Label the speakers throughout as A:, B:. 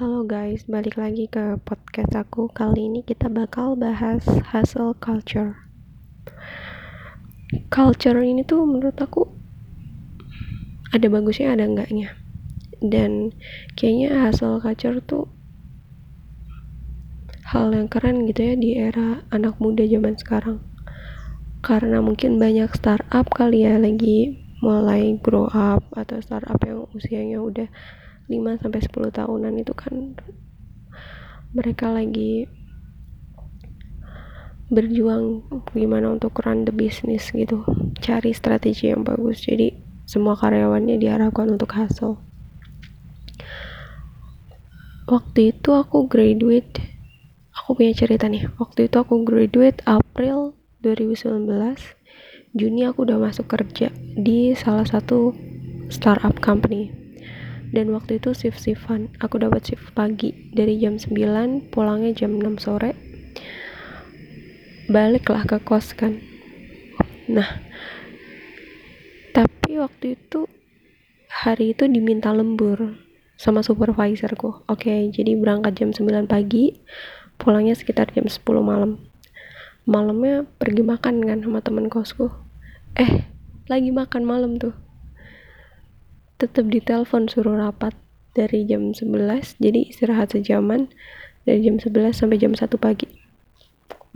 A: Halo guys, balik lagi ke podcast aku. Kali ini kita bakal bahas hustle culture. Culture ini tuh menurut aku ada bagusnya ada enggaknya. Dan kayaknya hustle culture tuh hal yang keren gitu ya di era anak muda zaman sekarang. Karena mungkin banyak startup kali ya lagi mulai grow up atau startup yang usianya udah 5 sampai 10 tahunan itu kan mereka lagi berjuang gimana untuk run the business gitu cari strategi yang bagus. Jadi semua karyawannya diharapkan untuk hustle. Waktu itu aku graduate aku punya cerita nih. Waktu itu aku graduate April 2019 Juni aku udah masuk kerja di salah satu startup company dan waktu itu shift shiftan aku dapat shift pagi dari jam 9 pulangnya jam 6 sore. Baliklah ke kos kan. Nah tapi waktu itu hari itu diminta lembur sama supervisorku. Oke jadi berangkat jam 9 pagi pulangnya sekitar jam 10 malam. Malamnya pergi makan kan sama temen kosku. Eh lagi makan malam tuh tetap ditelepon suruh rapat dari jam 11 jadi istirahat sejaman dari jam 11 sampai jam 1 pagi.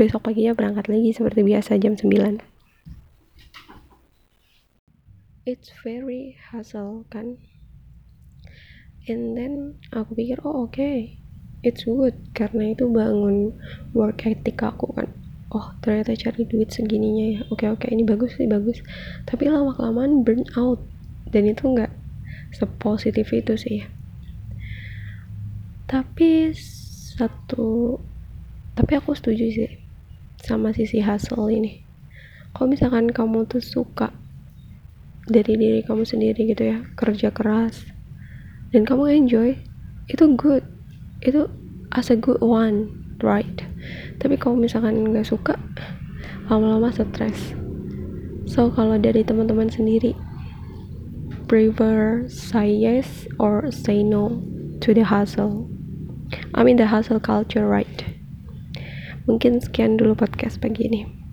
A: Besok paginya berangkat lagi seperti biasa jam 9 it's very hassle kan? And then aku pikir oh oke okay. it's good karena itu bangun work ethic aku kan? Oh ternyata cari duit segininya ya. Oke okay, oke okay, ini bagus sih bagus. Tapi lama kelamaan burn out. Dan itu enggak sepositif itu sih. Tapi satu tapi aku setuju sih sama sisi hasil ini. Kalau misalkan kamu tuh suka dari diri kamu sendiri gitu ya kerja keras dan kamu enjoy itu good. Itu as a good one right? Tapi kalau misalkan nggak suka lama-lama stres so kalau dari teman-teman sendiri prefer say yes or say no to the hustle. I mean the hustle culture, right? Mungkin sekian dulu podcast pagi ini.